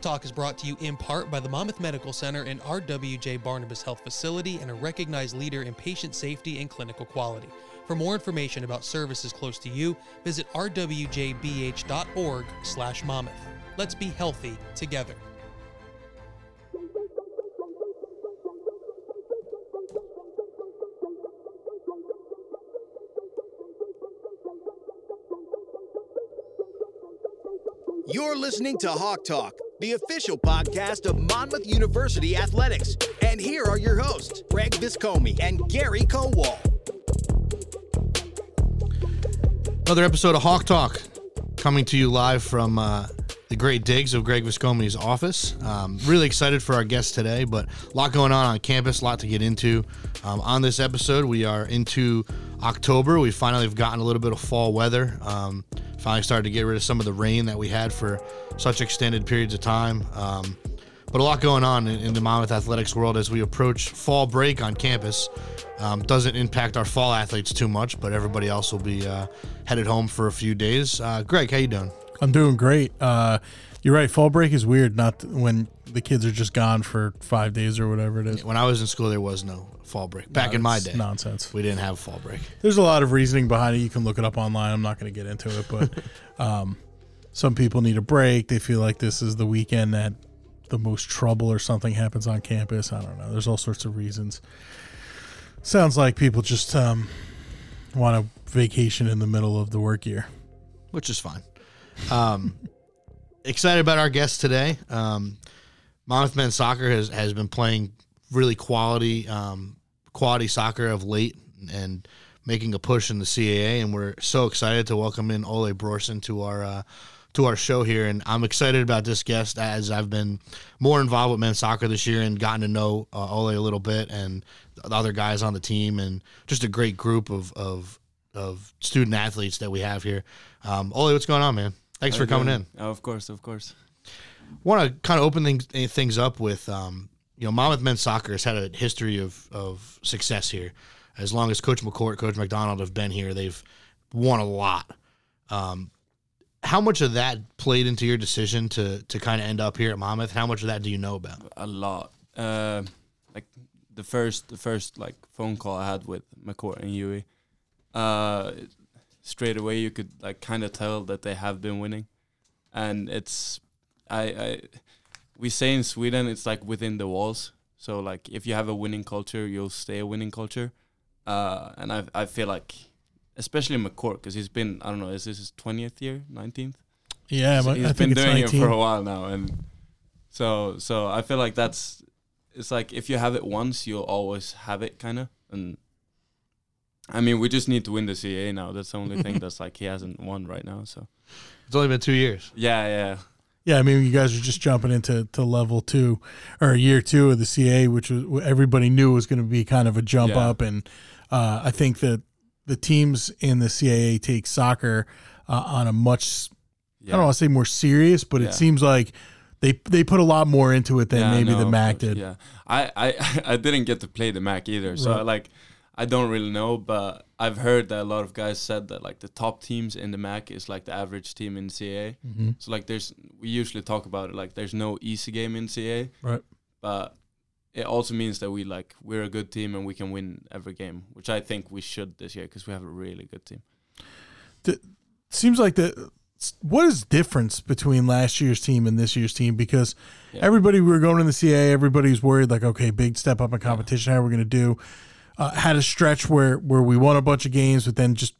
Talk is brought to you in part by the Monmouth Medical Center and RWJ Barnabas Health Facility and a recognized leader in patient safety and clinical quality. For more information about services close to you, visit rwjbh.org slash Monmouth. Let's be healthy together. You're listening to Hawk Talk, the official podcast of Monmouth University Athletics. And here are your hosts, Greg Viscomi and Gary Kowal. Another episode of Hawk Talk coming to you live from uh, the great digs of Greg Viscomi's office. Um, really excited for our guest today, but a lot going on on campus, a lot to get into. Um, on this episode, we are into October. We finally have gotten a little bit of fall weather. Um, finally started to get rid of some of the rain that we had for such extended periods of time. Um, but a lot going on in, in, the Monmouth athletics world as we approach fall break on campus. Um, doesn't impact our fall athletes too much, but everybody else will be uh, headed home for a few days. Uh, Greg, how you doing? I'm doing great. Uh, you're right. Fall break is weird. Not when the kids are just gone for five days or whatever it is. When I was in school, there was no fall break. Back no, in my day, nonsense. We didn't have fall break. There's a lot of reasoning behind it. You can look it up online. I'm not going to get into it, but um, some people need a break. They feel like this is the weekend that the most trouble or something happens on campus. I don't know. There's all sorts of reasons. Sounds like people just um, want a vacation in the middle of the work year, which is fine. Um, excited about our guest today. Um, Monmouth men's soccer has, has been playing really quality um, quality soccer of late and making a push in the CAA, and we're so excited to welcome in Olle Brorsson to our uh, to our show here. And I'm excited about this guest as I've been more involved with men's soccer this year and gotten to know uh, Olle a little bit and the other guys on the team, and just a great group of of, of student athletes that we have here. Um, Olle, what's going on, man? Thanks for coming in. Oh, of course, of course. Want to kind of open things things up with um, you know, Monmouth men's soccer has had a history of of success here. As long as Coach McCourt, Coach McDonald have been here, they've won a lot. Um, how much of that played into your decision to to kind of end up here at Monmouth? How much of that do you know about? A lot. Uh, like the first the first like phone call I had with McCourt and Huey, uh, straight away you could like kind of tell that they have been winning, and it's I I we say in Sweden it's like within the walls. So like if you have a winning culture, you'll stay a winning culture. Uh, and I I feel like, especially McCourt, because he's been I don't know is this his twentieth year, nineteenth? Yeah, so he's I been doing 19. it for a while now, and so so I feel like that's it's like if you have it once, you'll always have it, kind of. And I mean, we just need to win the CA now. That's the only thing that's like he hasn't won right now. So it's only been two years. Yeah, yeah. Yeah, I mean, you guys are just jumping into to level two or year two of the CA, which was everybody knew was going to be kind of a jump yeah. up, and uh, I think that the teams in the CAA take soccer uh, on a much yeah. I don't want to say more serious, but yeah. it seems like they they put a lot more into it than yeah, maybe no, the MAC did. Yeah, I, I I didn't get to play the MAC either, so right. like I don't really know, but I've heard that a lot of guys said that like the top teams in the MAC is like the average team in CA. Mm-hmm. So like there's we usually talk about it like there's no easy game in CA. Right. But it also means that we like we're a good team and we can win every game, which I think we should this year because we have a really good team. The, seems like the what is difference between last year's team and this year's team because yeah. everybody we were going in the CA, everybody's worried like okay, big step up in competition, yeah. how are we going to do? Uh, had a stretch where where we won a bunch of games, but then just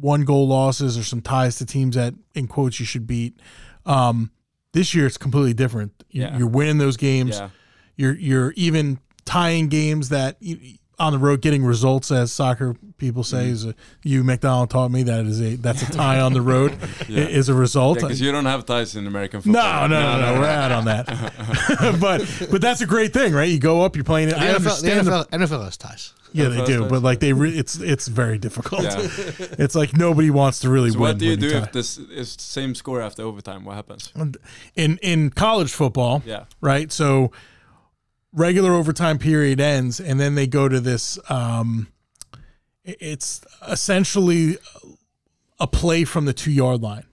one goal losses or some ties to teams that in quotes you should beat. Um, this year it's completely different. You're, yeah. you're winning those games. Yeah. You're you're even tying games that you, on the road getting results as soccer people say mm-hmm. is a, you McDonald taught me that is a that's a tie on the road yeah. is a result because yeah, you don't have ties in American football. No, no, no, no, no we're out on that. but but that's a great thing, right? You go up, you're playing it. The I NFL, understand the NFL, the, NFL has ties. Yeah, they do, but like they, re- it's it's very difficult. Yeah. it's like nobody wants to really so win. What do you do tie. if this is same score after overtime? What happens? In in college football, yeah, right. So regular overtime period ends, and then they go to this. Um, it's essentially a play from the two yard line.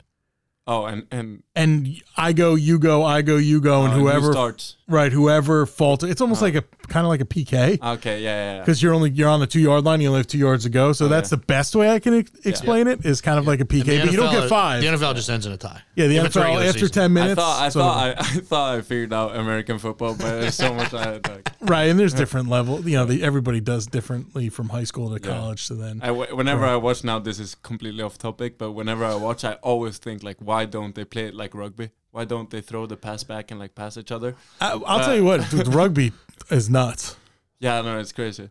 Oh, and and and I go, you go, I go, you go, and uh, who whoever starts. right, whoever falters. It's almost like a kind of like a PK Okay, yeah, yeah, yeah. because you're only you're on the two yard line. You only have two yards to go. So oh, that's the best way I can ex- explain it. Is kind of like a PK, The but you don't get five. The NFL just ends in a tie. yeah, the If NFL after season. ten minutes. I thought I sort thought I, I thought I figured out American football, but there's so much I had. Like, right, and there's different level. You know, the, everybody does differently from high school to college. So then, I w- whenever I watch now, this is completely off topic, but whenever I watch, I always think like, why don't they play it like rugby? Why don't they throw the pass back and like pass each other? I, I'll tell you what, uh, dude, rugby is nuts. Yeah, no, it's crazy.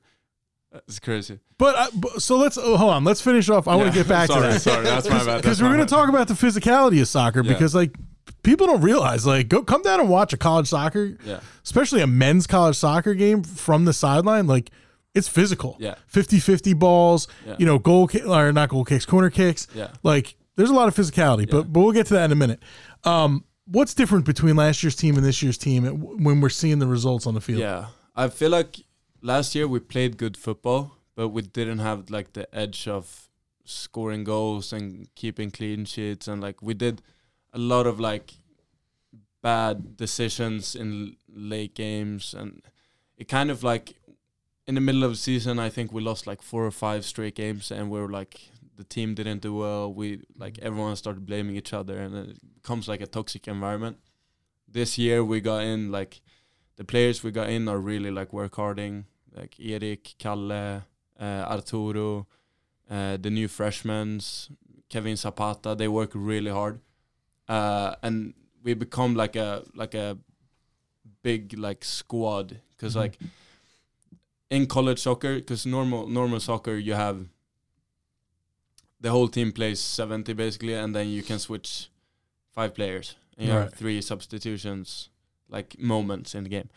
It's crazy. But, uh, but so let's oh, hold on. Let's finish off. I want to get back sorry, to that. Sorry, that's my bad. because we're going to talk about the physicality of soccer Yeah. because like people don't realize like go come down and watch a college soccer Yeah, especially a men's college soccer game from the sideline like it's physical Yeah. 50-50 balls Yeah. you know goal kick or not goal kicks corner kicks Yeah. like there's a lot of physicality but but we'll get to that in a minute um what's different between last year's team and this year's team when we're seeing the results on the field yeah. I feel like last year we played good football, but we didn't have like the edge of scoring goals and keeping clean sheets, and like we did a lot of like bad decisions in late games, and it kind of like in the middle of the season, I think we lost like four or five straight games, and we were like the team didn't do well. We like everyone started blaming each other, and it becomes like a toxic environment. This year we got in like the players we got in are really like work harding, like Erik, Kalle, uh, Arturo, uh, the new freshmen, Kevin Zapata. They work really hard, uh, and we become like a like a big like squad because like in college soccer, because normal normal soccer you have the whole team plays seventy basically, and then you can switch five players. And you have three substitutions like moments in the game.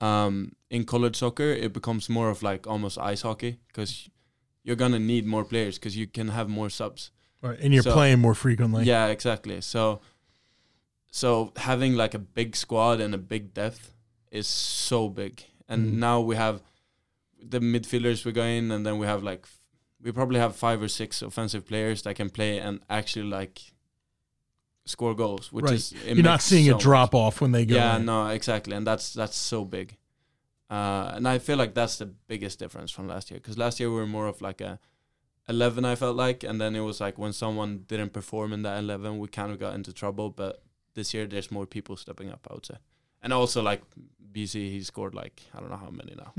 Um, in college soccer, it becomes more of like almost ice hockey because you're gonna need more players because you can have more subs. right and you're So- playing more frequently yeah, exactly. So, so having like a big squad and a big depth is so big. And Mhm. now we have the midfielders we go in, and then we have like we probably have five or six offensive players that can play and actually like score goals, which Right. is you're not seeing so a much. drop off when they go Yeah, in. no, exactly, and that's that's so big, uh, and I feel like that's the biggest difference from last year. Because last year we were more of like a eleven, I felt like, and then it was like when someone didn't perform in that eleven, we kind of got into trouble. But this year there's more people stepping up, I would say, and also like BC, he scored like I don't know how many now.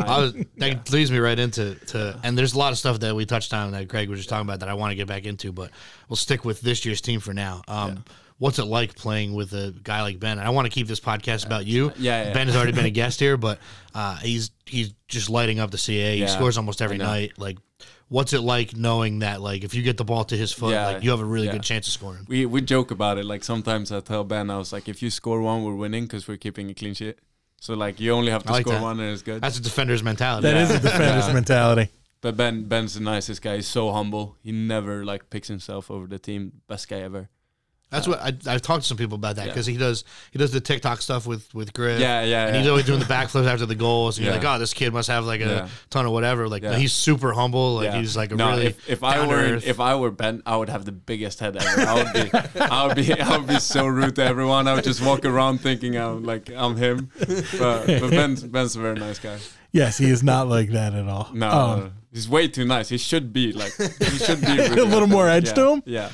I was, that yeah. leads me right into to, and there's a lot of stuff that we touched on that Greg was just talking about that I want to get back into, but we'll stick with this year's team for now. Um, What's it like playing with a guy like Ben? And I want to keep this podcast about you. Yeah, yeah. Ben has already been a guest here, but uh, he's he's just lighting up the CA. He Yeah, scores almost every night. Like, what's it like knowing that like if you get the ball to his foot, Yeah, like you have a really yeah. good chance of scoring? we we joke about it. Like sometimes I tell Ben, I was like, if you score one, we're winning because we're keeping a clean sheet. So like you only have to like score that. one and it's good. That's a defender's mentality. That is a defender's Yeah. mentality But Ben Ben's the nicest guy. He's so humble. He never like picks himself over the team. Best guy ever. That's what I, I've talked to some people about that Yeah. because he does he does the TikTok stuff with with Griff. Yeah, yeah, and he's yeah. always doing the backflips after the goals. And you're Yeah. like, oh, this kid must have like a Yeah. ton of whatever. Like Yeah. he's super humble. Like Yeah. he's like a no, really if, if I down to were earth. if I were Ben, I would have the biggest head ever. I would be I would be I would be so rude to everyone. I would just walk around thinking I'm like I'm him. But, but Ben's Ben's a very nice guy. yes he is not like that at all No, Um, he's way too nice. He should be like he should be A little more edge yeah, to him? Yeah,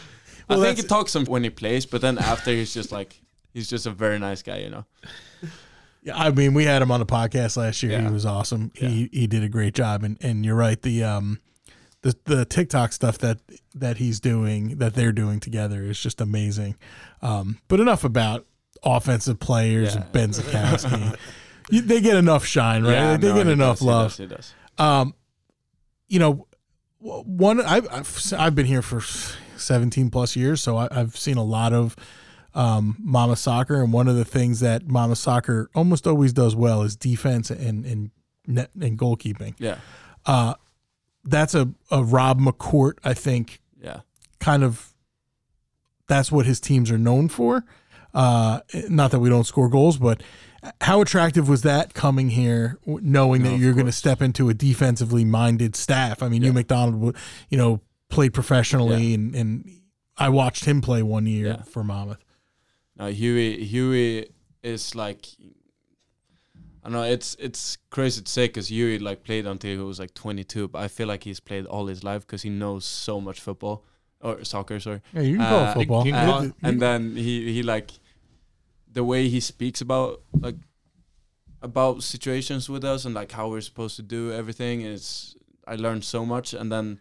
Well, I think he talks some when he plays, but then after he's just like he's just a very nice guy, you know. Yeah, I mean, we had him on the podcast last year. He was awesome. He he did a great job, and and you're right. The um, the the TikTok stuff that that he's doing, that they're doing together, is just amazing. Um, but enough about offensive players Yeah. and Ben Zakowski. you, they get enough shine, right? Yeah, they no, get he enough does, he love. does, he does. Um, you know, one I've I've, I've been here for 17 plus years, so I, I've seen a lot of um, Mama Soccer, and one of the things that Mama Soccer almost always does well is defense and and net and goalkeeping. Yeah, Uh, that's a a Rob McCourt, I think, yeah. kind of. That's what his teams are known for. Uh, not that we don't score goals, but how attractive was that coming here, knowing No, that you're going to step into a defensively minded staff? I mean, you McDonald, you know, played professionally, Yeah. and and I watched him play one year Yeah. for Monmouth. Now Huey Huey is like I don't know. It's it's crazy to say because Huey like played until he was like 22, but I feel like he's played all his life because he knows so much football or soccer. Sorry, Yeah, you can call Uh, it football. you Uh, it- and then he he like the way he speaks about like about situations with us and like how we're supposed to do everything is I learned so much and then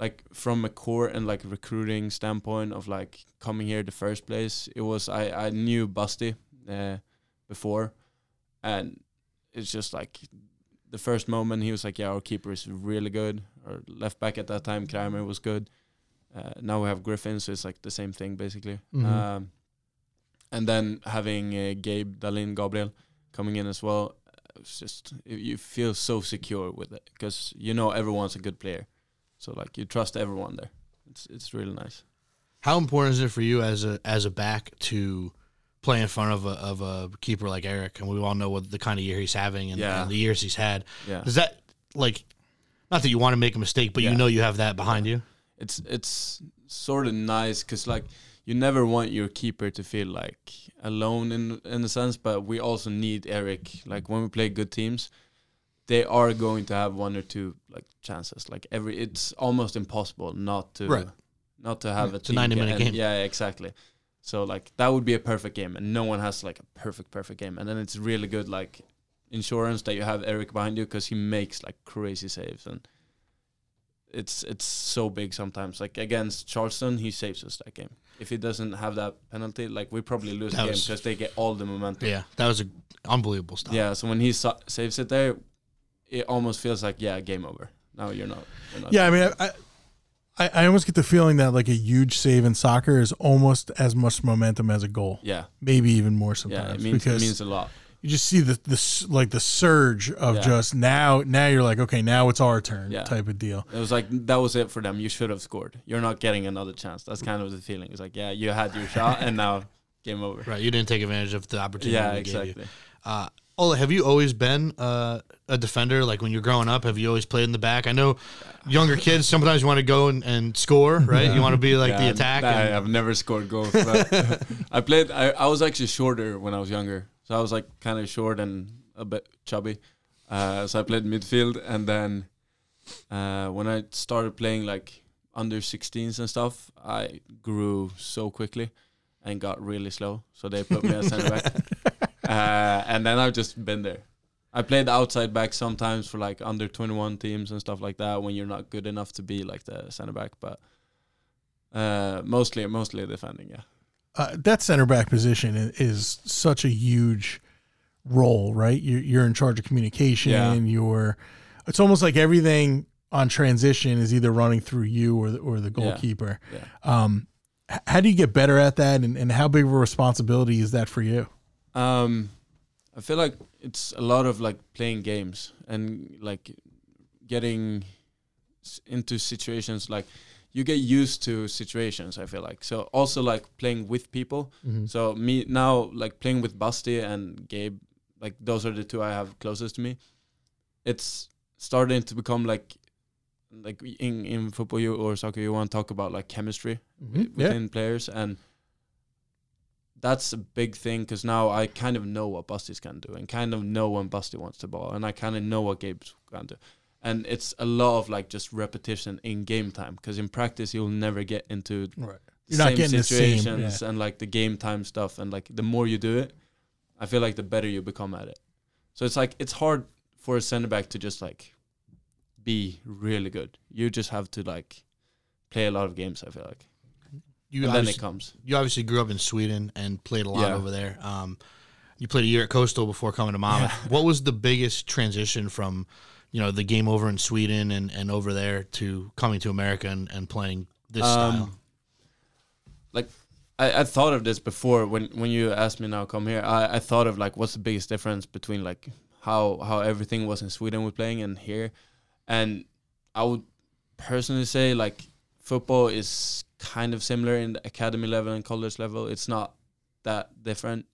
like from a core and like recruiting standpoint of like coming here the first place it was I I knew Basti uh, before. And it's just like the first moment he was like yeah our keeper is really good. Our left back at that time Kramer was good. Uh, now we have Griffin so it's like the same thing basically. Mhm. um, and then having uh, Gabe Dalin Gabriel coming in as well it's just you feel so secure with it because you know everyone's a good player so like you trust everyone there it's it's really nice How important is it for you as a as a back to play in front of a of a keeper like Eric? And we all know what the kind of year he's having and, Yeah. and the years he's had. yeah Does that like not that you want to make a mistake, but you know you have that behind you? it's it's sort of nice because like you never want your keeper to feel like alone in in a sense but we also need eric like when we play good teams they are going to have one or two like chances like every it's almost impossible not to Right. not to have a It's a ninety minute game. yeah exactly so like that would be a perfect game and no one has like a perfect perfect game and then it's really good like insurance that you have eric behind you because he makes like crazy saves and it's it's so big sometimes. Like against Charleston, he saves us that game. If he doesn't have that penalty, like we probably lose That the game because they get all the momentum. Yeah, that was a unbelievable stuff. Yeah. So when he sa- saves it there, it almost feels like yeah, game over. Now you're not. You're not Yeah, I mean, I, I, I almost get the feeling that like a huge save in soccer is almost as much momentum as a goal, Yeah. maybe even more sometimes. Yeah. It means it means a lot. you just see the the like the surge of Yeah. just now. Now you're like, okay, now it's our turn, Yeah. type of deal. It was like that was it for them. You should have scored. You're not getting another chance. That's kind of the feeling. It's like yeah, you had your shot and now game over. Right, you didn't take advantage of the opportunity. Yeah. we gave you. Exactly. Uh, Olle, have you always been uh, a defender? Like when you're growing up, have you always played in the back? I know younger kids sometimes you want to go and, and score, right? You want to be like the Yeah, attack. nah, and- I've never scored goals. But I played. I, I was actually shorter when I was younger, so I was like kind of short and a bit chubby. Uh, so I played midfield, and then uh, when I started playing like under 16s and stuff, I grew so quickly and got really slow. So they put me as center back, uh, and then I've just been there. I played outside back sometimes for like under 21 teams and stuff like that when you're not good enough to be like the center back, but uh, mostly mostly defending, yeah. uh, that center back position is such a huge role, right? You're, you're in charge of communication. Yeah. You're, it's almost like everything on transition is either running through you or the, or the goalkeeper. Yeah. Um, how do you get better at that, and, and how big of a responsibility is that for you? Um, I feel like it's a lot of like playing games and like getting s- into situations like you get used to situations. I feel like so also like playing with people. So me now like playing with Basti and Gabe, like those are the two I have closest to me. It's starting to become like like in in football you or soccer you want to talk about like chemistry Yeah. within players and that's a big thing because now I kind of know what Basti's can do and kind of know when Basti wants the ball and I kind of know what Gabe's can do. And it's a lot of like just repetition in game time because in practice you'll never get into Right. the You're not same the same, situations and like the game time stuff and like the more you do it I feel like the better you become at it. So it's like it's hard for a center back to just like be really good. You just have to like play a lot of games I feel like you and then obviously, it comes you obviously grew up in Sweden and played a lot Yeah. over there. Um, you played a year at Coastal before coming to Monmouth. What was the biggest transition from, you know, the game over in Sweden and, and over there to coming to America and, and playing this style? Um, like I, I thought of this before when when you asked me now come here. I, I thought of like what's the biggest difference between like how how everything was in Sweden with playing and here, and I would personally say like football is kind of similar in the academy level and college level. It's not that different.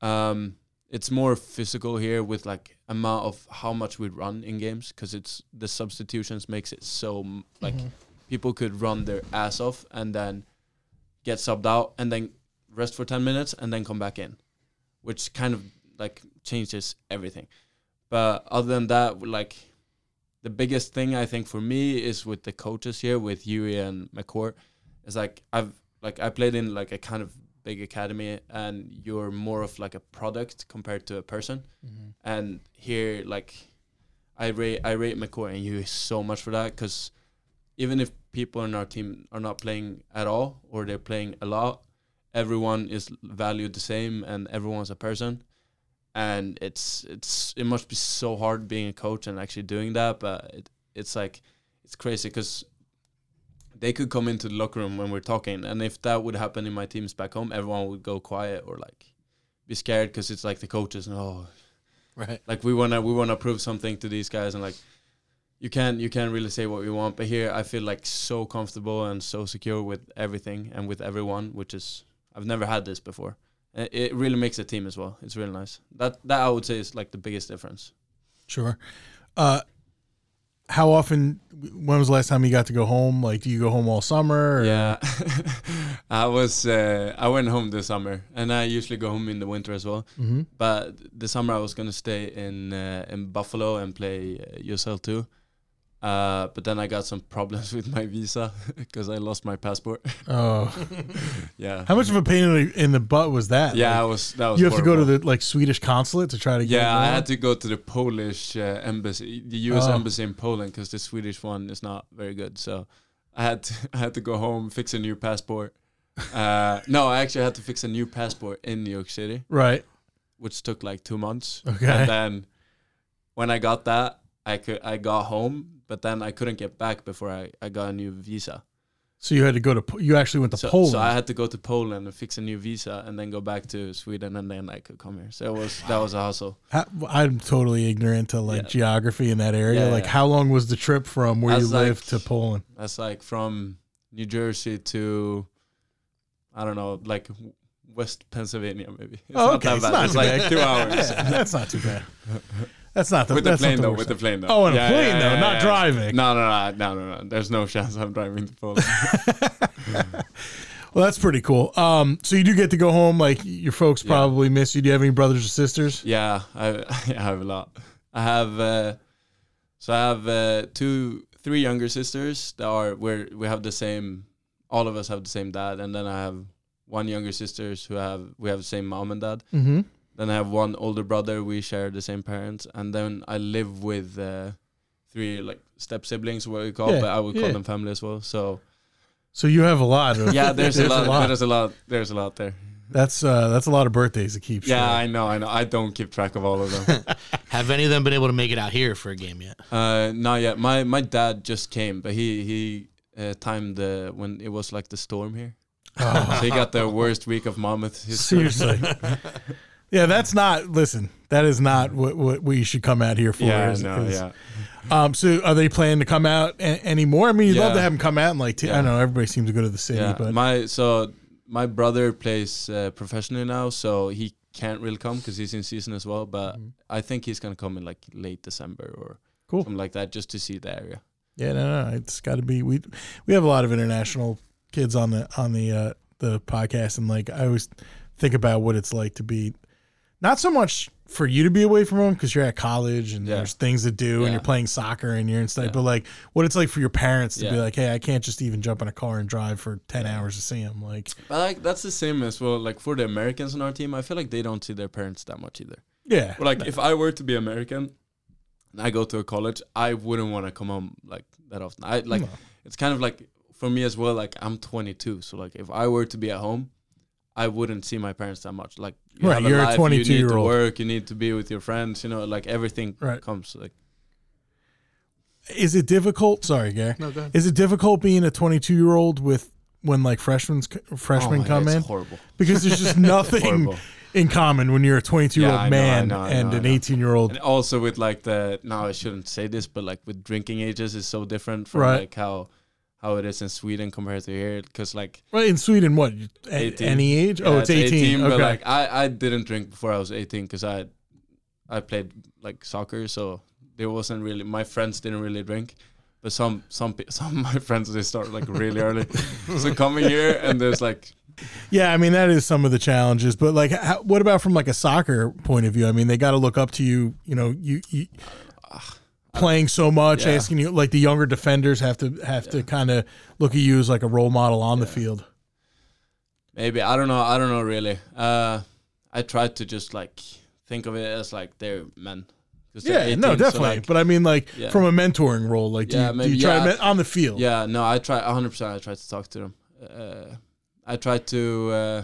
Um, it's more physical here with like amount of how much we run in games because it's the substitutions makes it so like people could run their ass off and then get subbed out, and then rest for ten minutes, and then come back in, which kind of like changes everything. But other than that, like the biggest thing I think for me is with the coaches here, with Huey and McCourt, is like I've like I played in like a kind of big academy, and you're more of like a product compared to a person. Mm-hmm. And here, like I rate I rate McCourt and Huey so much for that because even if people in our team are not playing at all or they're playing a lot, everyone is valued the same and everyone's a person and it's it's it must be so hard being a coach and actually doing that but it, it's like it's crazy because they could come into the locker room when we're talking and if that would happen in my teams back home everyone would go quiet or like be scared because it's like the coaches and oh Right. like we wanna we wanna prove something to these guys and like you can't you can't really say what we want but here i feel like so comfortable and so secure with everything and with everyone which is i've never had this before it really makes a team as well it's really nice that that i would say is like the biggest difference Sure. Uh, how often? When was the last time you got to go home? Like, do you go home all summer? Or? yeah i was uh, i went home this summer and i usually go home in the winter as well Mhm. but the summer i was going to stay in uh, in buffalo and play uh, usl 2 uh, but then I got some problems with my visa because I lost my passport. Oh, yeah. how much of a pain in the, in the butt was that? Yeah, I was. That was. you have to go to the like Swedish consulate to try to get. Yeah, I had to go to the Polish uh, embassy, the U.S. Oh. embassy in Poland, because the Swedish one is not very good. So I had to, I had to go home, fix a new passport. Uh, no, I actually had to fix a new passport in New York City, Right. which took like two months. Okay. And then when I got that, I could I got home, but then I couldn't get back before I, I got a new visa. So you had to go to. You actually went to So, Poland. so I had to go to Poland and fix a new visa, and then go back to Sweden, and then I could come here. So it was that was a hustle. How- I'm totally ignorant to like Yeah. geography in that area. Yeah, like, yeah. how long was the trip from where you That's live like- to Poland? That's like from New Jersey to I don't know, like West Pennsylvania, maybe. It's Oh, not okay, that it's not it's like bad. two hours. Yeah, that's not too bad. That's not the with the plane the though. With the plane though. Oh, in a plane, though, not driving. No, no, no, no, no, no. There's no chance I'm driving to Poland. Well, that's pretty cool. Um, so you do get to go home. Like your folks Yeah. probably miss you. Do you have any brothers or sisters? yeah, I, I have a lot. I have uh, so I have uh, two, three younger sisters that are where we have the same. All of us have the same dad, and then I have one younger sisters who have we have the same mom and dad. Mm-hmm. Then I have one older brother. We share the same parents, and then I live with uh, three like step siblings, what we call, Yeah, but I would call them family as well. So So you have a lot. Of, yeah, there's, a, lot, There's a lot. There's a lot there. That's uh, that's a lot of birthdays to keep. Yeah, straight. I know. I know. I don't keep track of all of them. Have any of them been able to make it out here for a game yet? uh, not yet. My my dad just came, but he he uh, timed uh, when it was like the storm here. Oh, So he got the worst week of Monmouth history. seriously. yeah, that's not. Listen, that is not what what we should come out here for. Yeah, is- no, is- yeah. Um, so are they planning to come out a- anymore? I mean, you'd love to have them come out and like. T- I Yeah. don't know. Everybody seems to go to the city, yeah. but my so my brother plays uh, professionally now, so he can't really come because he's in season as well. But Mhm. I think he's gonna come in like late December or Cool. something like that, just to see the area. Yeah, no, no, it's got to be. We we have a lot of international kids on the on the uh, the podcast, and like I always think about what it's like to be, not so much for you to be away from home because you're at college and Yeah. there's things to do and you're playing soccer and you're in stuff, Yeah. but like what it's like for your parents to be like, hey, I can't just even jump in a car and drive for ten hours to see them. Like, But like that's the same as well. Like for the Americans on our team, I feel like they don't see their parents that much either. yeah, Or like if I were to be American and I go to a college, I wouldn't want to come home like that often. I like No. it's kind of like for me as well. Like I'm 22, so like if I were to be at home, I wouldn't see my parents that much. Like you Right, have you're a life, 22 you need year to old. work, you need to be with your friends. You know, like everything Right. comes like is it difficult? Sorry, Gary. No, go ahead. Is it difficult being a 22 year old with when like freshmen freshmen Oh my come God, in It's horrible. because there's just nothing in common when you're a 22 year old man know, I and know, an 18 year old. And also with like the now I shouldn't say this, but like with drinking ages is so different from Right. like how how it is in Sweden compared to here. Because like Well, in Sweden, what? A- Any age? oh, Yeah, it's 18. okay. But like I, I didn't drink before I was 18 because I I played like soccer, so there wasn't really my friends didn't really drink. But some some some of my friends they start like really early. so coming here and there's like Yeah, I mean that is some of the challenges, but like, how, what about from like a soccer point of view? I mean, they got to look up to you. You know, you, you playing so much, Yeah. asking you like the younger defenders have to have to kind of look at you as like a role model on the field. Maybe I don't know. I don't know really. Uh, I tried to just like think of it as like they're men. they're Yeah, no, 18, so, definitely. like, but I mean, like Yeah. from a mentoring role, like do, Yeah, you, do you try yeah. on the field? yeah, no, I try 100. percent I try to talk to them. Uh, I try to. Uh,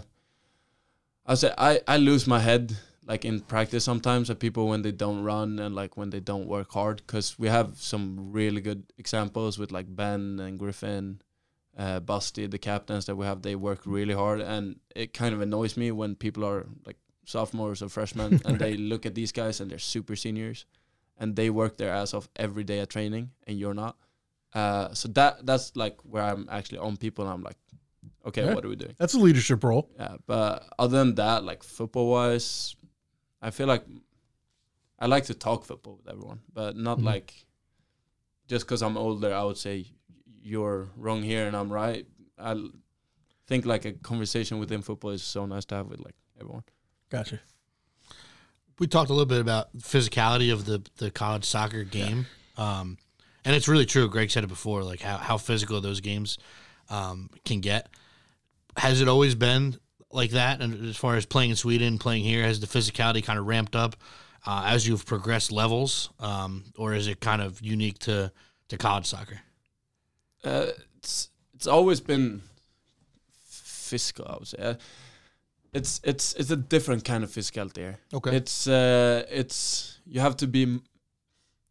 I say I I lose my head like in practice sometimes at people when they don't run and like when they don't work hard because we have some really good examples with like Ben and Griffin, uh, Basti, the captains that we have. They work really hard and it kind of annoys me when people are like sophomores or freshmen and they look at these guys and they're super seniors and they work their ass off every day at training and you're not. Uh, so that that's like where I'm actually on people and I'm like, okay, Yeah. what are we doing? That's a leadership role. Yeah, but other than that, like football wise, I feel like I like to talk football with everyone, but not Mhm. like just because I'm older, I would say you're wrong here and I'm right. I think like a conversation within football is so nice to have with like everyone. Gotcha. we talked a little bit about physicality of the the college soccer game, um, and it's really true. Greg said it before, like how how physical those games um, can get. Has it always been like that? And as far as playing in Sweden, playing here, has the physicality kind of ramped up uh, as you've progressed levels, um, or is it kind of unique to to college soccer? Uh, it's it's always been physical. I would say uh, it's it's it's a different kind of physicality here. Okay, It's uh, it's you have to be m-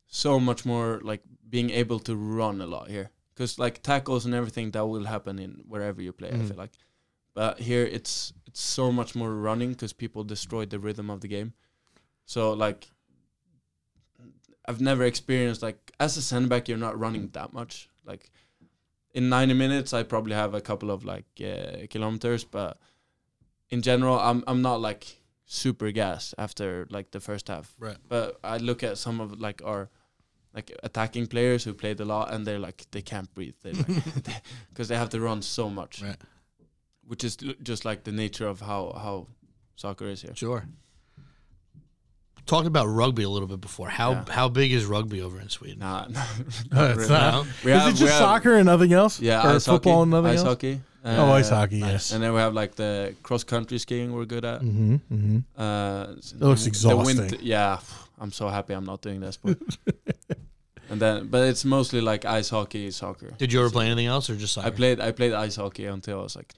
so much more like being able to run a lot here, because like tackles and everything that will happen in wherever you play. I Mhm. feel like, but here it's it's so much more running because people destroyed the rhythm of the game. So like, I've never experienced like as a center back you're not running that much. Like in 90 minutes I probably have a couple of like uh, kilometers, but in general I'm I'm not like super gas after like the first half. Right. But I look at some of like our like attacking players who played a lot and they're like they can't breathe. They like because they have to run so much. Right. Which is just like the nature of how how soccer is here. sure. Talked about rugby a little bit before. How Yeah. how big is rugby over in Sweden? Nah, No, not really. not. No? We is have- it we just have- soccer and nothing else? Yeah, or ice football hockey, and nothing ice else. hockey. Oh, ice Uh, hockey, yes. And then we have like the cross country skiing we're good at. Mm-hmm, mm-hmm. Uh, That looks the exhausting. winter- yeah, I'm so happy I'm not doing that sport. and then, but it's mostly like ice hockey, soccer. Did you ever So play anything else or just soccer? I played I played ice hockey until I was like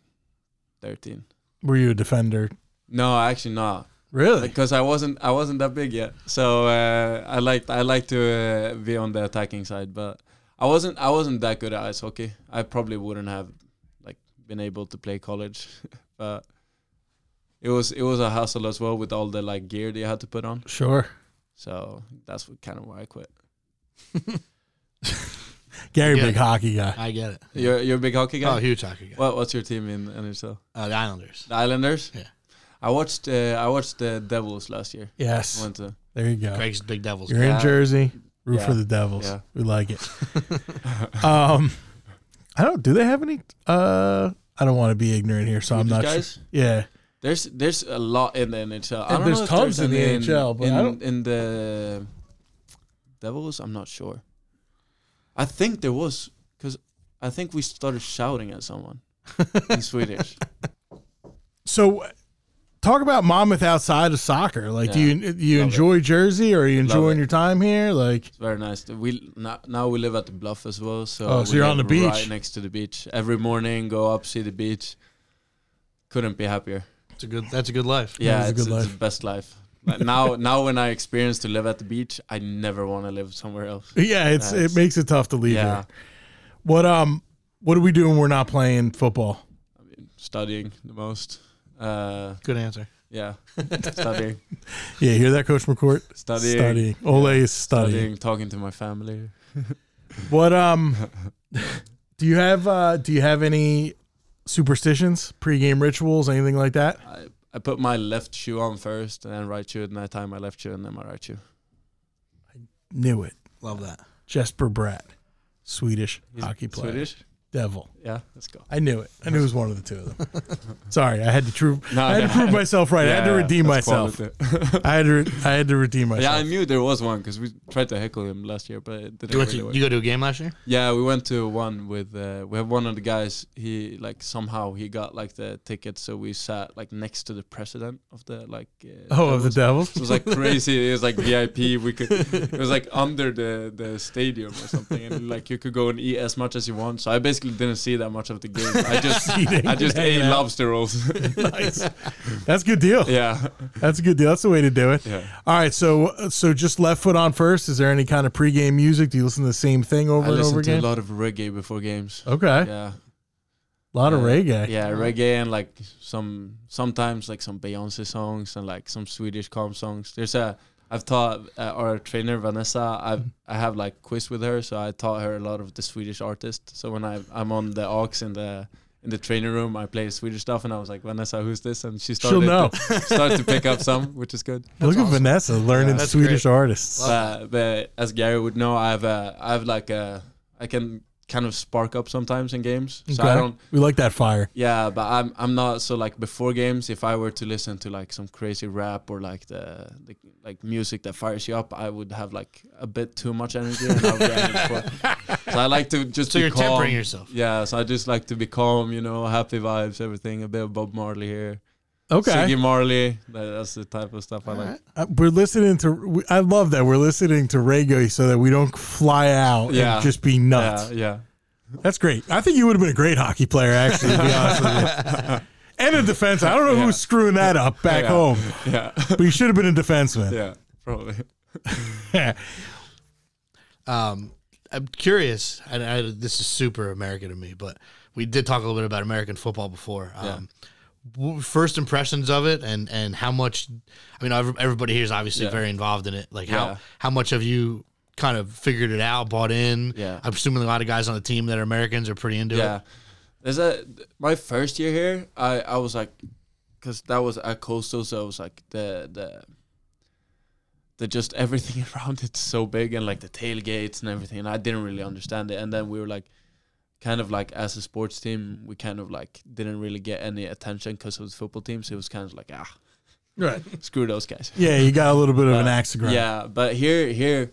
13. Were you a defender? No, actually not. Really? Because I wasn't I wasn't that big yet. So uh, I liked I like to uh, be on the attacking side, but I wasn't I wasn't that good at ice hockey. I probably wouldn't have like been able to play college, but it was it was a hassle as well with all the like gear that you had to put on. Sure. So that's what, kind of why I quit. Gary, Yeah. big hockey guy. I get it. You're you're a big hockey guy. Oh, huge hockey guy. what what's your team in NHL? Uh, the Islanders. The Islanders. Yeah. I watched uh, I watched the Devils last year. I Yes. went to There you go. Greg's big Devils. You're Yeah. in Jersey. Root Yeah. for the Devils. Yeah. We like it. um, I don't. Do they have any? Uh, I don't want to be ignorant here, so I'm not guys. sure. Yeah. There's there's a lot in the NHL. I don't there's know if tons in the any NHL, but in, I don't- in the Devils. I'm not sure. I think there was because I think we started shouting at someone in Swedish. So, talk about Monmouth outside of soccer. Like, do you do you Love enjoy Jersey, or are you Love enjoying it. your time here? Like, It's very nice. We now, now we live at the bluff as well. So Oh, so we you're on live the beach. right next to the beach. Every morning, go up, see the beach. Couldn't be happier. It's a good. That's a good life. Yeah, is a it's, good it's life. the best life. Like now, now when I experience to live at the beach, I never want to live somewhere else. yeah, it's That's- it makes it tough to leave Yeah, here. What um, what do we do when we're not playing football? I mean, studying the most. Uh, Good answer. yeah, studying, Yeah, hear that, Coach McCourt? studying, Studying. Olle is studying. studying, talking to my family. What um, do you have? uh Do you have any superstitions, pregame rituals, anything like that? I, I put my left shoe on first, and then right shoe, and then I tie my left shoe, and then my right shoe. I knew it. Love that. Jesper Bratt, Swedish He's hockey player. Swedish. Devil. Yeah, let's go. I knew it. I knew it was one of the two of them. Sorry, I had to prove. No, I had to no. prove myself right. I had to redeem myself. I had to. Re- I had to redeem myself. yeah, I knew there was one because we tried to heckle him last year, but it didn't You went really to work. you go to a game last year? Yeah, we went to one with uh, we have one of the guys. He like somehow he got like the ticket, so we sat like next to the president of the like. Uh, oh, of the Devils. Devils. So it was like crazy. It was like VIP. We could. It was like under the the stadium or something, and like you could go and eat as much as you want. So I basically didn't see that much of the game. I just I just ate out. lobster rolls. nice. That's a good deal. yeah, That's a good deal. That's the way to do it. yeah. All right, so so just left foot on first. Is there any kind of pregame music? Do you listen to the same thing over I and over listen to again? a lot of reggae before games. Okay, Yeah, a lot of Uh, reggae. Yeah, reggae and like some sometimes like some Beyonce songs and like some Swedish calm songs. There's a I've taught uh, our trainer Vanessa. I've I have like quiz with her, so I taught her a lot of the Swedish artists. So when I I'm on the aux in the in the training room, I play Swedish stuff, and I was like Vanessa, who's this? And she started She'll know. To, started to pick up some, which is good. Look at. Vanessa learning That's Swedish great. artists. But, but as Gary would know, I have a I have like a I can kind of spark up sometimes in games. So I don't we like that fire. Yeah, but I'm I'm not so like before games. If I were to listen to like some crazy rap or like the, the like music that fires you up, I would have like a bit too much energy. And I would be so I like to just So be you're calm. tempering yourself. Yeah, so I just like to be calm. You know, happy vibes, everything. A bit of Bob Marley here. Okay, Ziggy Marley. That, that's the type of stuff I like. Uh, we're listening to. we- I love that we're listening to reggae so that we don't fly out Yeah. and just be nuts. Yeah, yeah. That's great. I think you would have been a great hockey player, actually. To be honest with you. And a defense. I don't know Yeah. who's screwing that up back Yeah. home, Yeah, but you should have been a defenseman. yeah, probably. Um, I'm curious. And I, this is super American to me, but we did talk a little bit about American football before. Um, w- First impressions of it, and and how much. I mean, everybody here is obviously Yeah. very involved in it. Like how Yeah. how much have you kind of figured it out, bought in? Yeah. I'm assuming a lot of guys on the team that are Americans are pretty into yeah. it. There's a my first year here. I I was like, because that was at Coastal, so it was like the the the just everything around it's so big and like the tailgates and everything, and I didn't really understand it. And then we were like, kind of like as a sports team, we kind of like didn't really get any attention because it was football team, so it was kind of like ah, Right. screw those guys. Yeah, you got a little bit of an axe to grind. Yeah, but here here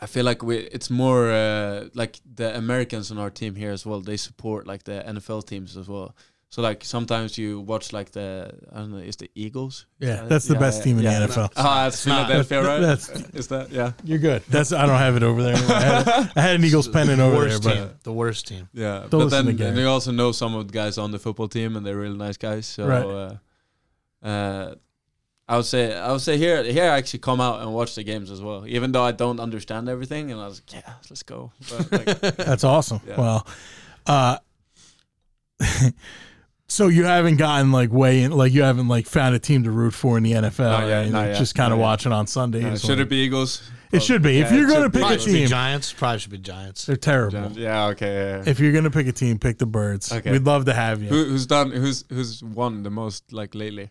I feel like we it's more uh, like the Americans on our team here as well. They support like the NFL teams as well. So like sometimes you watch like the I don't know, is the Eagles? Yeah, Uh, that's the yeah, best yeah, team in yeah. the NFL. Ah, it's not. Philadelphia, right? That's- is that yeah? You're good. That's I don't have it over there. Anymore. I, had, I had an Eagles pennant over there, worst but team. The worst team. Yeah, Don't but then to Gary. and you also know some of the guys on the football team, and they're really nice guys. So, Right. uh, uh, I would say I would say here here I actually come out and watch the games as well, even though I don't understand everything. And I was like, yeah, let's go. But like, that's awesome. Yeah. Well, uh, so you haven't gotten like way in, like you haven't like found a team to root for in the NFL. Not yet, right? not yet, just kind of watching on Sunday. uh, should it be Eagles? It should be. If you're gonna pick a Probably should be team, Giants. Probably should be Giants. they're terrible. Yeah, okay. Yeah. If you're gonna pick a team, pick the Birds. Okay. We'd love to have you. Who, who's done? Who's who's won the most like lately?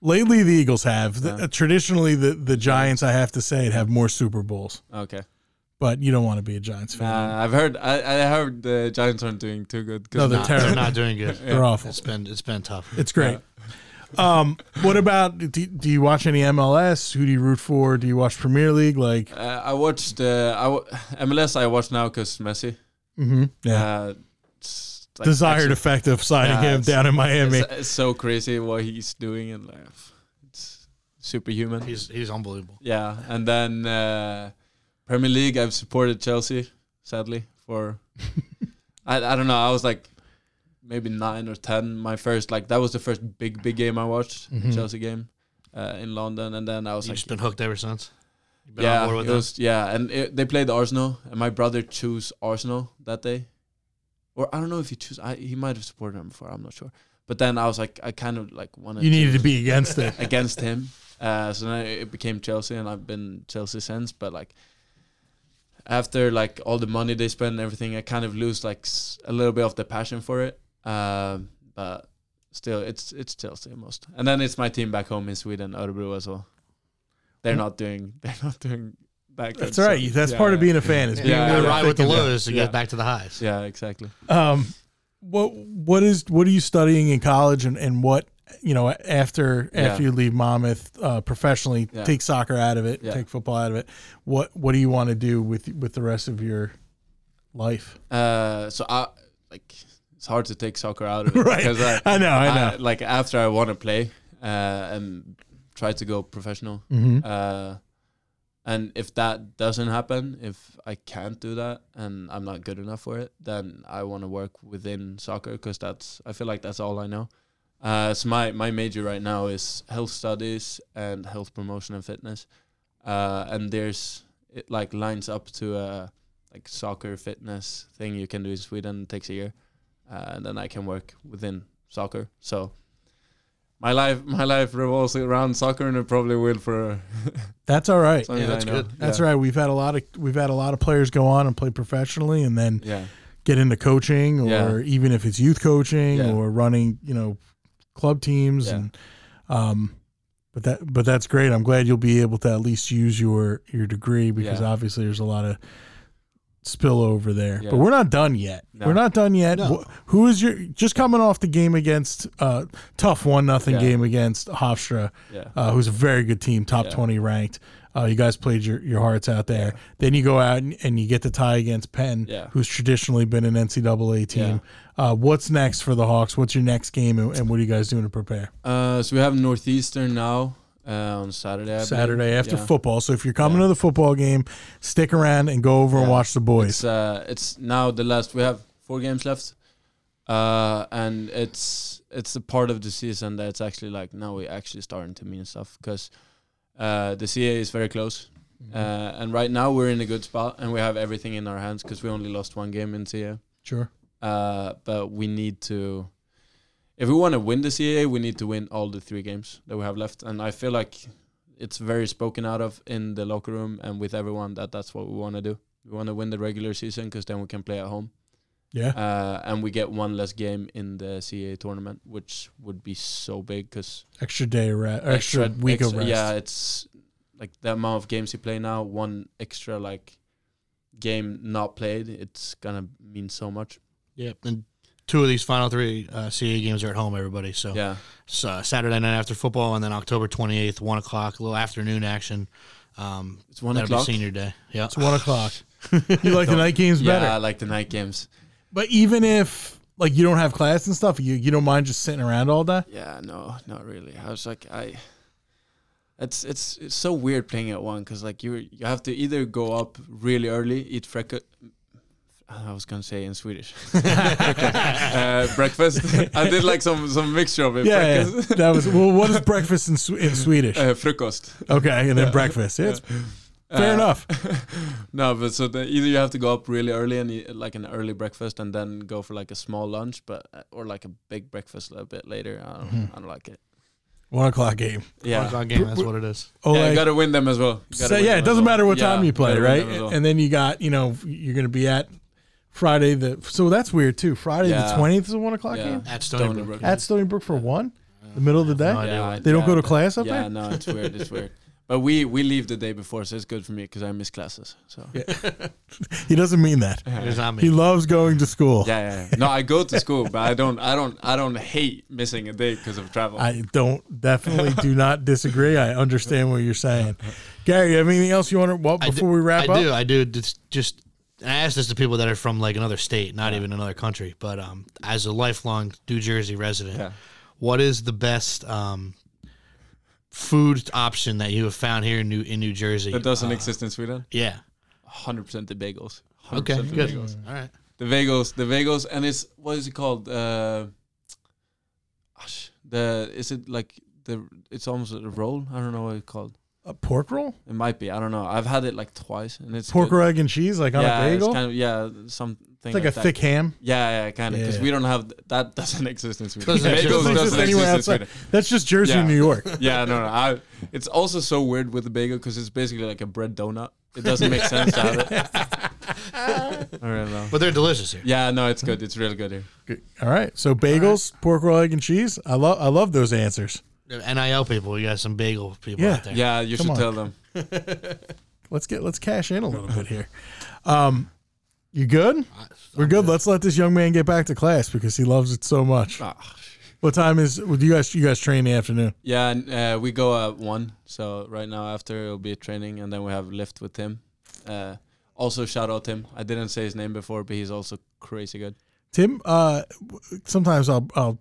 Lately, the Eagles have. The- uh, traditionally, the the Giants, I have to say, have more Super Bowls. Okay. But you don't want to be a Giants fan. Nah, I've heard. I, I heard the Giants aren't doing too good. No, they're now- terrible. They're not doing good. They're awful. It's been it's been tough. It's great. Um, what about do, do you watch any MLS? Who do you root for? Do you watch Premier League? Like, Uh, I watched uh, I w- MLS. I watch now because Messi. Mm-hmm. yeah, Uh, like desired actually- effect of signing Yeah, him down in Miami. It's, it's so crazy what he's doing and like, it's superhuman. He's he's unbelievable. Yeah, and then uh, Premier League. I've supported Chelsea. Sadly, for I I don't know. I was like maybe nine or ten. My first like that was the first big big game I watched. Mhm. Chelsea game uh, in London, and then I was You've like, just been hooked ever since. Yeah, it them? was, yeah, and it, they played Arsenal, and my brother chose Arsenal that day, or I don't know if he chose. I, he might have supported them before. I'm not sure. But then I was like, I kind of like wanted. You needed to be against it. against him. Uh, so then it became Chelsea, and I've been Chelsea since. But like after like all the money they spend and everything, I kind of lose like s- a little bit of the passion for it. Um, but still, it's it's Chelsea most. And then it's my team back home in Sweden, Örebro as well. They're not doing they're not doing back. That's so- right. That's yeah, part of being a fan is being Yeah, You able gotta ride with the think of- lows to Yeah. get back to the highs. Yeah, exactly. Um, what what is what are you studying in college, and, and what you know after after Yeah. you leave Monmouth uh, professionally, Yeah. take soccer out of it, Yeah. take football out of it. What what do you want to do with with the rest of your life? Uh, so I like it's hard to take soccer out of it Right. because I, I know, I know. like after I want to play uh, and try to go professional. Mm-hmm. Uh, and if that doesn't happen, if I can't do that and I'm not good enough for it, then I want to work within soccer because that's I feel like that's all I know. Uh, so my my major right now is health studies and health promotion and fitness, uh, and there's it like lines up to a like soccer fitness thing you can do in Sweden. It takes a year, uh, and then I can work within soccer. So my life my life revolves around soccer, and it probably will for That's all right. Yeah, that's know. good. That's yeah. right. We've had a lot of we've had a lot of players go on and play professionally, and then Yeah, get into coaching, or Yeah. even if it's youth coaching Yeah. or running, you know, club teams, Yeah. and um, but that but that's great. I'm glad you'll be able to at least use your your degree because Yeah. obviously there's a lot of spillover there. Yeah. But we're not done yet. No. We're not done yet. No. Wh- Who is your just coming off the game against uh, tough one nothing Yeah. game against Hofstra, uh, who's a very good team, top. 20 ranked. Uh, you guys played your, your hearts out there. Then you go out and, and you get the tie against Penn, Yeah. who's traditionally been an NCAA team. Uh, what's next for the Hawks? What's your next game, and, and what are you guys doing to prepare? Uh, so we have Northeastern now uh, on Saturday. I believe. Saturday after Yeah. football. So if you're coming Yeah. to the football game, stick around and go over and watch the boys. It's uh, it's now the last. We have four games left, uh, and it's it's a part of the season that's actually like now we actually starting to mean stuff because uh, the CAA is very close, Mm-hmm. uh, and right now we're in a good spot and we have everything in our hands because we only lost one game in CAA. Sure. Uh, but we need to, if we want to win the CAA, we need to win all the three games that we have left. And I feel like it's very spoken out of in the locker room and with everyone that that's what we want to do. We want to win the regular season because then we can play at home. Yeah. Uh, and we get one less game in the CAA tournament, which would be so big because extra day of rest, extra, week of rest. Yeah, it's like the amount of games you play now, one extra like game not played, it's gonna mean so much. Yep. And two of these final three uh, CAA games are at home, everybody. So Yeah. it's, uh, Saturday night after football, and then October 28th, 1 o'clock, a little afternoon action. Um, It's one that'll o'clock. be senior day. Yeah. It's one o'clock. you like the night games better? Yeah, better. I like the night games. But even if like you don't have class and stuff, you you don't mind just sitting around all day. Yeah, no, not really. I was like, I. It's it's it's so weird playing at one because like you you have to either go up really early, eat freka. I was gonna say in Swedish, uh, breakfast. I did like some some mixture of it. Yeah, yeah. that was well. What is breakfast in in Swedish? Uh, frukost. Okay, and then breakfast. Yeah, it's fair Uh, enough. no, but so the, either you have to go up really early and eat like an early breakfast, and then go for like a small lunch, but uh, or like a big breakfast a little bit later. I don't, Mm-hmm. I don't like it. One o'clock game. Yeah, One o'clock game, that's what it is. Oh, yeah, you got to win them as well. So yeah, it doesn't well. matter what Yeah, time you play, right? well. And then you got you know you're going to be at Friday the so that's weird too. Friday the twentieth is a one o'clock Yeah. game At Stony Brook. Brook. at Stony Brook for one, the middle of the day. no idea why. They don't go to class up yeah, there? Yeah, no, it's weird. It's weird. But we we leave the day before, so it's good for me because I miss classes. So yeah, He doesn't mean that. It's not He me. loves going to school. yeah, yeah. No, I go to school, but I don't, I don't, I don't hate missing a day because of travel. I don't definitely do not disagree. I understand what you're saying. Gary, you have anything else you want to well before do- we wrap I up? I do. I do. Just, just I asked this to people that are from like another state, not even another country. But um, as a lifelong New Jersey resident, Yeah. what is the best um, food option that you have found here in New in New Jersey? that doesn't Uh, exist in Sweden. Yeah. Hundred percent the bagels. 100% Okay. the Good. Bagels. All right. The bagels, the bagels, and it's what is it called? Uh, gosh, the is it like the? It's almost a roll. I don't know what it's called. A pork roll, It might be. I don't know. I've had it like twice, and it's pork good. roll, egg and cheese, like on yeah, a bagel. It's kind of, yeah, something It's like, a that. thick ham. Yeah, yeah, kind of. Because Yeah. we don't have that. Doesn't exist in Sweden. Doesn't exist. Bagels Doesn't doesn't exist anywhere exist in outside. Sweden. That's just Jersey and Yeah. New York. Yeah, no, no. I, it's also so weird with the bagel because it's basically like a bread donut. It doesn't make sense to have it. I don't know. But they're delicious here. Yeah, no, it's good. It's really good here. Good. All right. So bagels, pork roll, egg and cheese. I love I love those answers. NIL people, you got some bagel people Yeah. out there. Yeah, you Come should on. tell them. let's get let's cash in a little bit here. Um, you good? We're good. Let's let this young man get back to class because he loves it so much. Ah. What time is? Do you guys you guys train in the afternoon? Yeah, and, uh, we go at one. So right now after it'll be a training, and then we have lift with Tim. Uh, also shout out Tim. I didn't say his name before, but he's also crazy good. Tim, uh, sometimes I'll I'll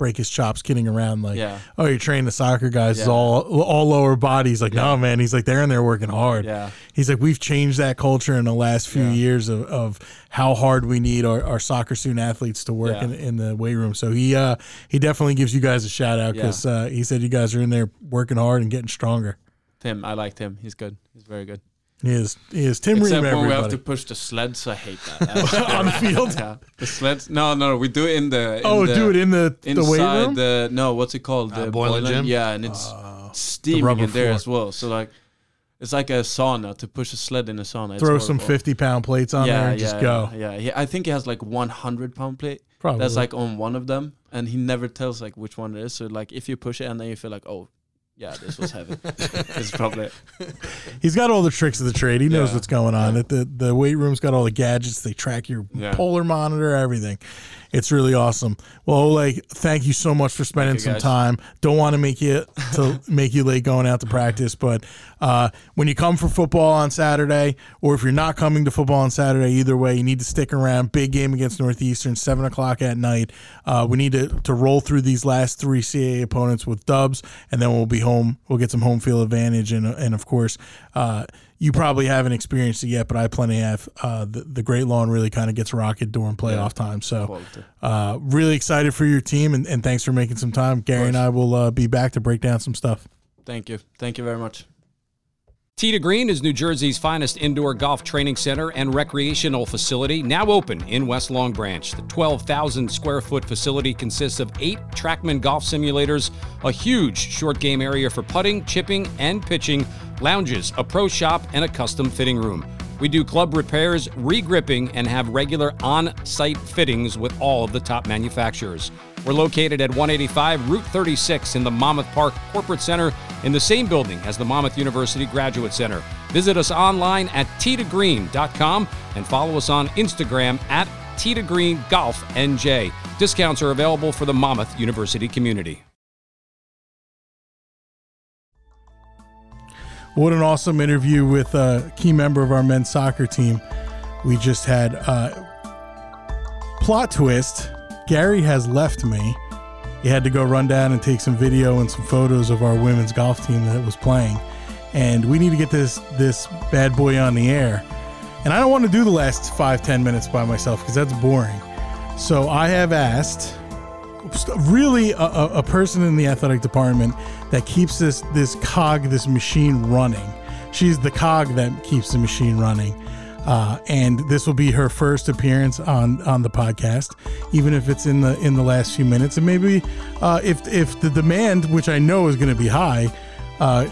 break his chops kidding around like, Yeah. oh, you're training the soccer guys Yeah. all all lower bodies like, no, man. He's like, they're in there working hard. Yeah. He's like, we've changed that culture in the last few Yeah. years of, of how hard we need our, our soccer student athletes to work Yeah. in, in the weight room. So he uh he definitely gives you guys a shout out Yeah. because uh, he said you guys are in there working hard and getting stronger. Tim, I like Tim. He's good. He's very good. He is he is Tim Except Ream. when we have to push the sleds, I hate that. On the field. Yeah, the sleds. No, no, we do it in the. In Oh, the, do it in the the weight room. the no. What's it called? Uh, The boiling gym? Yeah, and it's steaming rubber in there floor. as well. So like, it's like a sauna to push a sled in a sauna. It's Throw some fifty pound plates on there and just go. Yeah, yeah. I think he has like 100 pound plate. Probably. That's like on one of them, and he never tells like which one it is. So like, if you push it and then you feel like, oh, yeah, this was heavy. it's probably it. He's got all the tricks of the trade. He knows Yeah. what's going on. At the the weight room's got all the gadgets. They track your Yeah. polar monitor, everything. It's really awesome. Well, Olle, thank you so much for spending you, some guys. time. Don't want to make you to make you late going out to practice, but uh, when you come for football on Saturday, or if you're not coming to football on Saturday, either way, you need to stick around. Big game against Northeastern, seven o'clock at night. Uh, we need to to roll through these last three CAA opponents with dubs, and then we'll be home. We'll get some home field advantage, and and of course. Uh, you probably haven't experienced it yet, but I plenty have. Uh, the, the Great Lawn really kind of gets rocket during playoff time. So, uh, really excited for your team, and, and thanks for making some time. Gary and I will uh, be back to break down some stuff. Thank you. Thank you very much. To Green is New Jersey's finest indoor golf training center and recreational facility, now open in West Long Branch. The 12,000 square foot facility consists of eight Trackman golf simulators, a huge short game area for putting, chipping, and pitching, lounges, a pro shop, and a custom fitting room. We do club repairs, re-gripping, and have regular on-site fittings with all of the top manufacturers. We're located at 185 Route 36 in the Monmouth Park Corporate Center in the same building as the Monmouth University Graduate Center. Visit us online at tgreen.com and follow us on Instagram at tgreen.golf.nj. Discounts are available for the Monmouth University community. What an awesome interview with a key member of our men's soccer team. We just had uh, plot twist. Gary has left me. He had to go run down and take some video and some photos of our women's golf team that was playing, and we need to get this this bad boy on the air. And I don't want to do the last five ten minutes by myself because that's boring. So I have asked really a, a, person in the athletic department that keeps this this cog, this machine running. She's the cog that keeps the machine running. Uh, and this will be her first appearance on on the podcast, even if it's in the in the last few minutes. And maybe uh, if if the demand, which I know is going to be high, uh,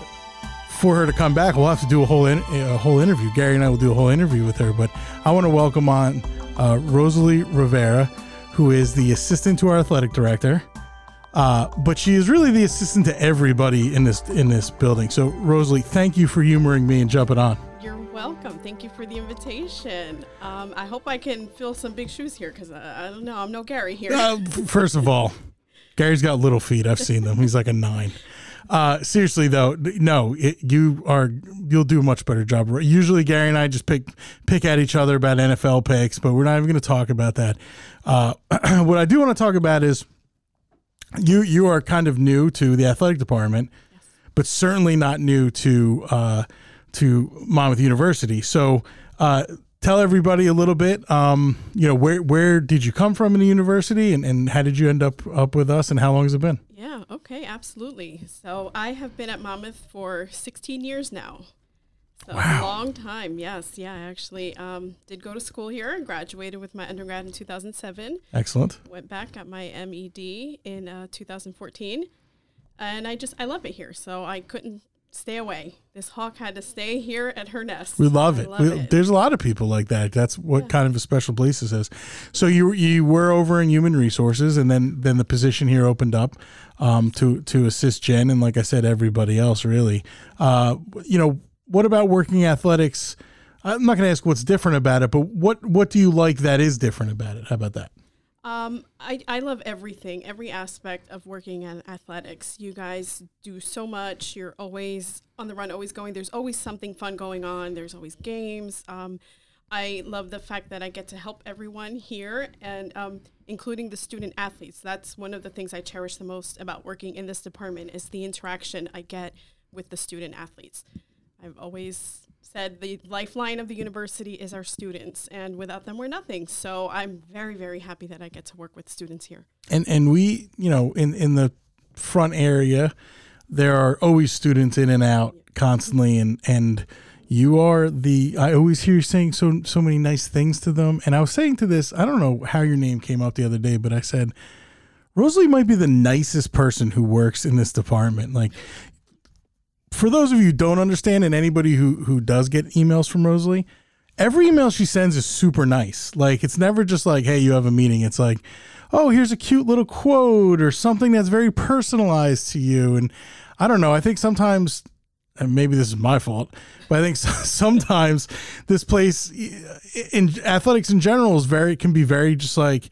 for her to come back, we'll have to do a whole in, a whole interview. Gary and I will do a whole interview with her. But I want to welcome on uh, Rosaly Rivera, who is the assistant to our athletic director. Uh, but she is really the assistant to everybody in this in this building. So Rosaly, thank you for humoring me and jumping on. Welcome. Thank you for the invitation. Um, I hope I can fill some big shoes here because I, I don't know. I'm no Gary here. Uh, first of all, Gary's got little feet. I've seen them. He's like a nine. Uh, seriously though, no, it, you are you'll do a much better job. Usually, Gary and I just pick pick at each other about NFL picks, but we're not even going to talk about that. Uh, what I do want to talk about is you you are kind of new to the athletic department, but certainly not new to uh, to Monmouth University. So. Uh, Tell everybody a little bit. Um, you know, where where did you come from in the university, and, and how did you end up up with us, and how long has it been? yeah, okay, absolutely. So I have been at Monmouth for 16 years now. So a long time, yes. Yeah, I actually um, did go to school here and graduated with my undergrad in 2007. Excellent. Went back, got my MED in uh, 2014. And I just, I love it here. So I couldn't stay away. This hawk had to stay here at her nest. We love it. love we, it. There's a lot of people like that. That's what kind of a special place this is. So you you were over in human resources, and then then the position here opened up um, to to assist Jen, and like I said, everybody else really. Uh, you know, what about working athletics? I'm not going to ask what's different about it, but what what do you like that is different about it? How about that? Um, I, I love everything, every aspect of working in athletics. You guys do so much. You're always on the run, always going. There's always something fun going on. There's always games. Um, I love the fact that I get to help everyone here, and um, including the student athletes. That's one of the things I cherish the most about working in this department is the interaction I get with the student athletes. I've always said the lifeline of the university is our students, and without them, we're nothing. So I'm very, very happy that I get to work with students here. And and we, you know, in in the front area, there are always students in and out constantly, and and you are the. I always hear you saying so so many nice things to them, and I was saying to this. I don't know how your name came up the other day, but I said. Rosaly might be the nicest person who works in this department. Like for those of you who don't understand, and anybody who who does get emails from Rosaly, every email she sends is super nice. Like it's never just like, "Hey, you have a meeting." It's like, "Oh, here's a cute little quote or something that's very personalized to you." And I don't know. I think sometimes, and maybe this is my fault, but I think sometimes this place in athletics in general is very can be very just like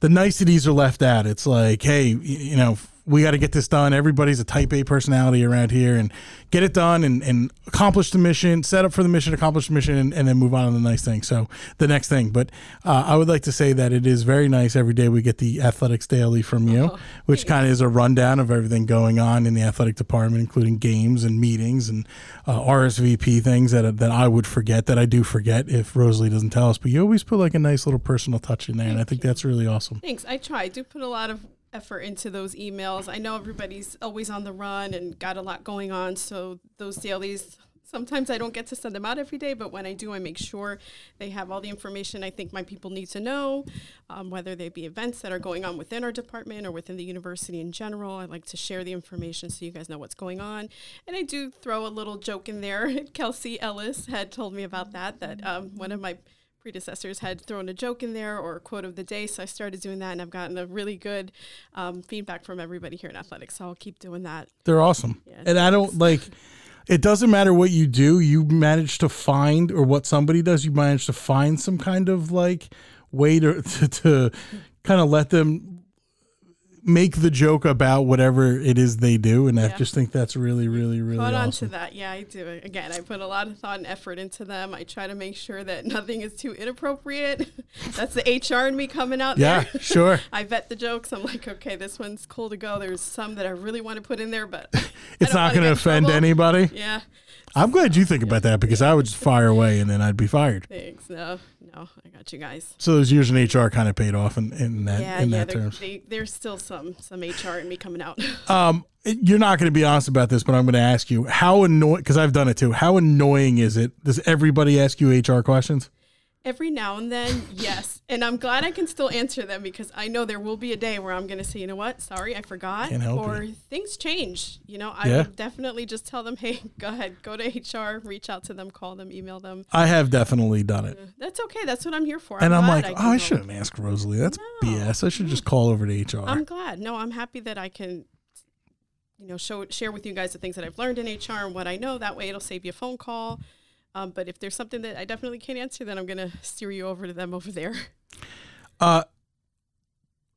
the niceties are left out. It's like, hey, you know, we got to get this done. Everybody's a type A personality around here and get it done and, and accomplish the mission, set up for the mission, accomplish the mission, and, and then move on to the next thing. So, the next thing. But uh, I would like to say that it is very nice every day we get the athletics daily from you, oh, which kind of is a rundown of everything going on in the athletic department, including games and meetings and uh, RSVP things that, that I would forget, that I do forget if Rosaly doesn't tell us. But you always put like a nice little personal touch in there. Thank and I think you. that's really awesome. Thanks. I try. I do put a lot of effort into those emails. I know everybody's always on the run and got a lot going on, so those dailies sometimes I don't get to send them out every day, but when I do, I make sure they have all the information I think my people need to know, um, whether they be events that are going on within our department or within the university in general. I like to share the information so you guys know what's going on. And I do throw a little joke in there. Kelsey Ellis had told me about that, that um, one of my predecessors had thrown a joke in there or a quote of the day. So I started doing that, and I've gotten a really good um, feedback from everybody here in athletics. So I'll keep doing that. They're awesome, yeah, and I don't like. It doesn't matter what you do. You manage to find, or what somebody does, you manage to find some kind of like way to to, to kind of let them make the joke about whatever it is they do, and yeah. I just think that's really, really, really Put awesome. on to that, yeah, I do. Again, I put a lot of thought and effort into them. I try to make sure that nothing is too inappropriate. that's the HR in me coming out. Yeah, there. sure. I vet the jokes. I'm like, okay, this one's cool to go. There's some that I really want to put in there, but it's not going to offend trouble. anybody. Yeah. I'm glad you think about that because I would just fire away and then I'd be fired. Thanks. No, no, I got you guys. So those years in HR kind of paid off in, in that yeah, in yeah, that terms. They, there's still some some HR in me coming out. um, you're not going to be honest about this, but I'm going to ask you how annoying because I've done it too. How annoying is it? Does everybody ask you HR questions? Every now and then, yes. And I'm glad I can still answer them because I know there will be a day where I'm going to say, you know what, sorry, I forgot. or you. things change. You know, I yeah. would definitely just tell them, hey, go ahead, go to HR, reach out to them, call them, email them. I have definitely done it. That's okay. That's what I'm here for. I'm and I'm like, I oh, I shouldn't ask Rosaly. That's no. BS. I should just call over to HR. I'm glad. No, I'm happy that I can you know, show share with you guys the things that I've learned in HR and what I know. That way, it'll save you a phone call. Um, but if there's something that I definitely can't answer, then I'm going to steer you over to them over there. Uh,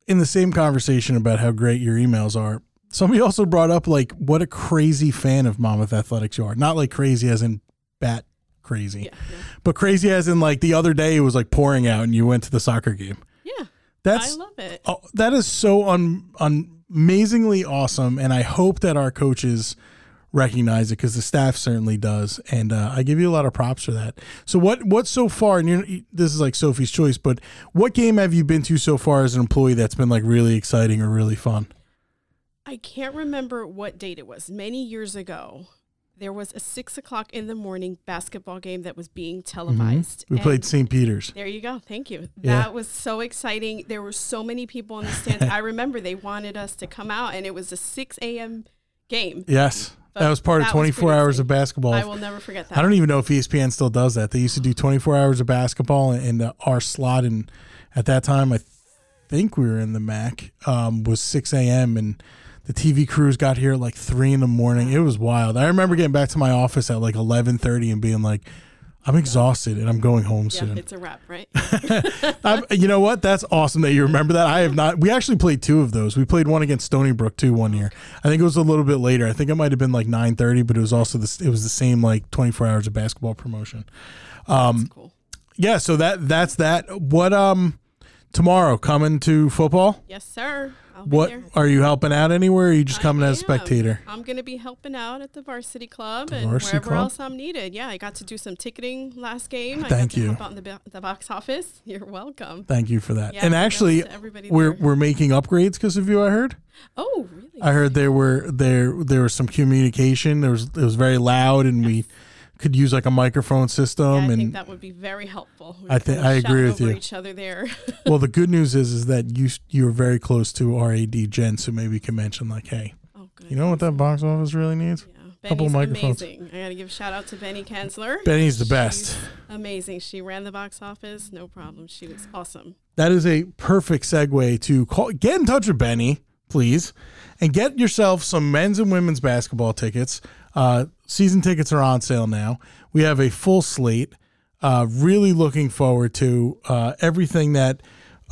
in the same conversation about how great your emails are, somebody also brought up like what a crazy fan of Monmouth Athletics you are. Not like crazy as in bat crazy, yeah, yeah. but crazy as in like the other day it was like pouring out and you went to the soccer game. Yeah, that's I love it. Oh, that is so un, un amazingly awesome, and I hope that our coaches recognize it because the staff certainly does, and uh, I give you a lot of props for that. So what what so far? And you this is like Sophie's choice, but what game have you been to so far as an employee that's been like really exciting or really fun? I can't remember what date it was. Many years ago, there was a six o'clock in the morning basketball game that was being televised. Mm-hmm. We played St. Peter's. There you go. Thank you. Yeah. That was so exciting. There were so many people in the stands. I remember they wanted us to come out, and it was a 6 a.m. game. Yes that was part of 24 hours of basketball. I will never forget that. I don't even know if ESPN still does that. They used to do 24 hours of basketball, and our slot, and at that time, I think we were in the MAAC, um, was 6 a.m. and The TV crews got here at like three in the morning. It was wild. I remember getting back to my office at like eleven thirty and being like, I'm exhausted and I'm going home Yeah, soon. it's a wrap, right? You know what? That's awesome that you remember that. I have not. We actually played two of those. We played one against Stony Brook too one year. I think it was a little bit later. I think it might have been like nine thirty, but it was also the it was the same like twenty four hours of basketball promotion. That's cool. Yeah. So that that's that. What um tomorrow coming to football? Yes, sir. I'll What are you helping out anywhere? Or are you just coming I as a spectator? I'm going to be helping out at the varsity club and varsity wherever club? else I'm needed. Yeah, I got to do some ticketing last game. I Thank you. help out in the, bo- the box office. You're welcome. Thank you for that. Yeah, and actually, we're there. we're making upgrades because of you. I heard. Oh, really? I heard there were there there was some communication. There was it was very loud, and we could use like a microphone system. yeah, I and think that would be very helpful. We I think I agree with you. Each other there. well, the good news is is that you you're very close to RAD Jen, so maybe you can mention like, hey, oh, you know what that box office really needs? Yeah, couple Benny's microphones. amazing. I got to give a shout out to Benny Kanzler. Benny's the best. She's amazing. She ran the box office, no problem. She was awesome. That is a perfect segue to call. Get in touch with Benny, please, and get yourself some men's and women's basketball tickets. Uh, season tickets are on sale now. We have a full slate. Uh, really looking forward to uh, everything that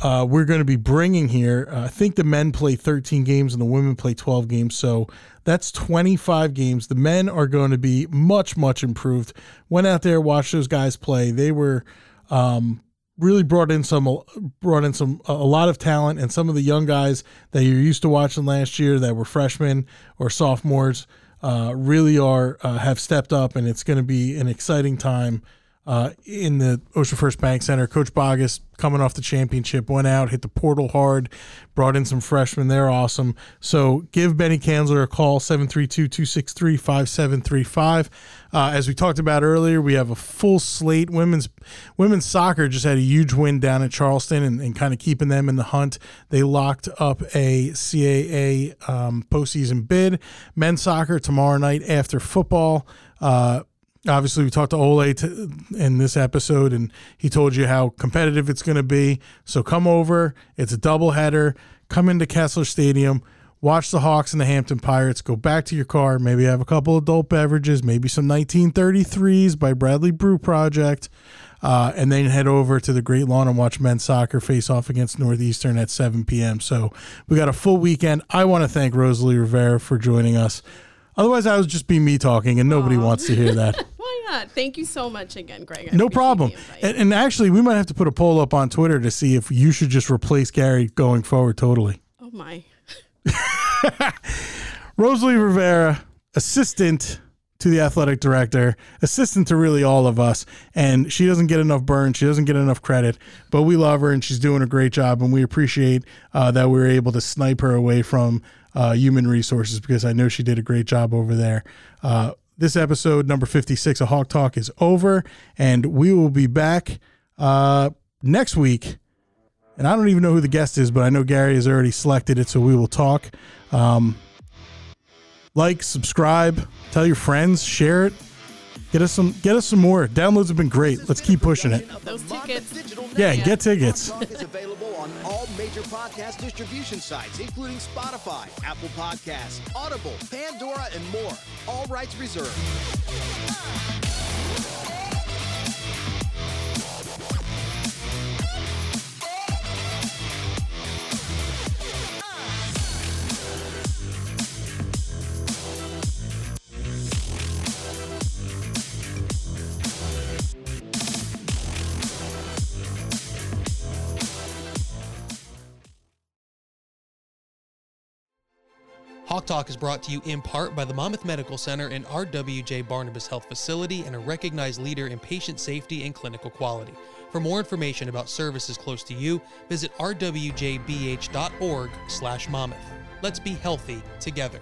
uh, we're going to be bringing here. Uh, I think the men play 13 games and the women play 12 games. So that's 25 games. The men are going to be much, much improved. Went out there, watched those guys play. They were um, really brought in some brought in some a lot of talent and some of the young guys that you're used to watching last year that were freshmen or sophomores uh, really are uh, have stepped up and it's going to be an exciting time uh, in the Ocean First Bank Center. Coach Boggess coming off the championship went out, hit the portal hard, brought in some freshmen. They're awesome. So give Benny Kanzler a call, 732-263-5735. Uh, as we talked about earlier, we have a full slate. Women's women's soccer just had a huge win down at Charleston and, and kind of keeping them in the hunt. They locked up a CAA um, postseason bid. Men's soccer tomorrow night after football. Uh, obviously we talked to Olle t- in this episode and he told you how competitive it's going to be. So come over. It's a doubleheader. Come into Kessler Stadium. Watch the Hawks and the Hampton Pirates. Go back to your car. Maybe have a couple adult beverages. Maybe some 1933s by Bradley Brew Project. Uh, and then head over to the Great Lawn and watch men's soccer face off against Northeastern at 7 p.m. So we got a full weekend. I want to thank Rosaly Rivera for joining us. Otherwise, I would just be me talking, and nobody wants to hear that. Why not? Thank you so much again, Greg. I No appreciate problem. the invite. And, and actually, we might have to put a poll up on Twitter to see if you should just replace Gary going forward totally. oh my. Rosaly Rivera, assistant to the athletic director, assistant to really all of us. And she doesn't get enough burn. She doesn't get enough credit, but we love her and she's doing a great job. And we appreciate uh, that we were able to snipe her away from uh, human resources because I know she did a great job over there. Uh, this episode, number 56 of Hawk Talk, is over. And we will be back uh, next week. And I don't even know who the guest is, but I know Gary has already selected it. So we will talk. Um, like, subscribe, tell your friends, share it. Get us some get us some more. Downloads have been great. Let's keep pushing it. Those tickets. Yeah, get tickets. On all major podcast distribution sites, including Spotify, Apple Podcasts, Audible, Pandora, and more. All rights reserved. Hawk Talk is brought to you in part by the Monmouth Medical Center and RWJ Barnabas Health Facility and a recognized leader in patient safety and clinical quality. For more information about services close to you, visit rwjbh.org/monmouth. Let's be healthy together.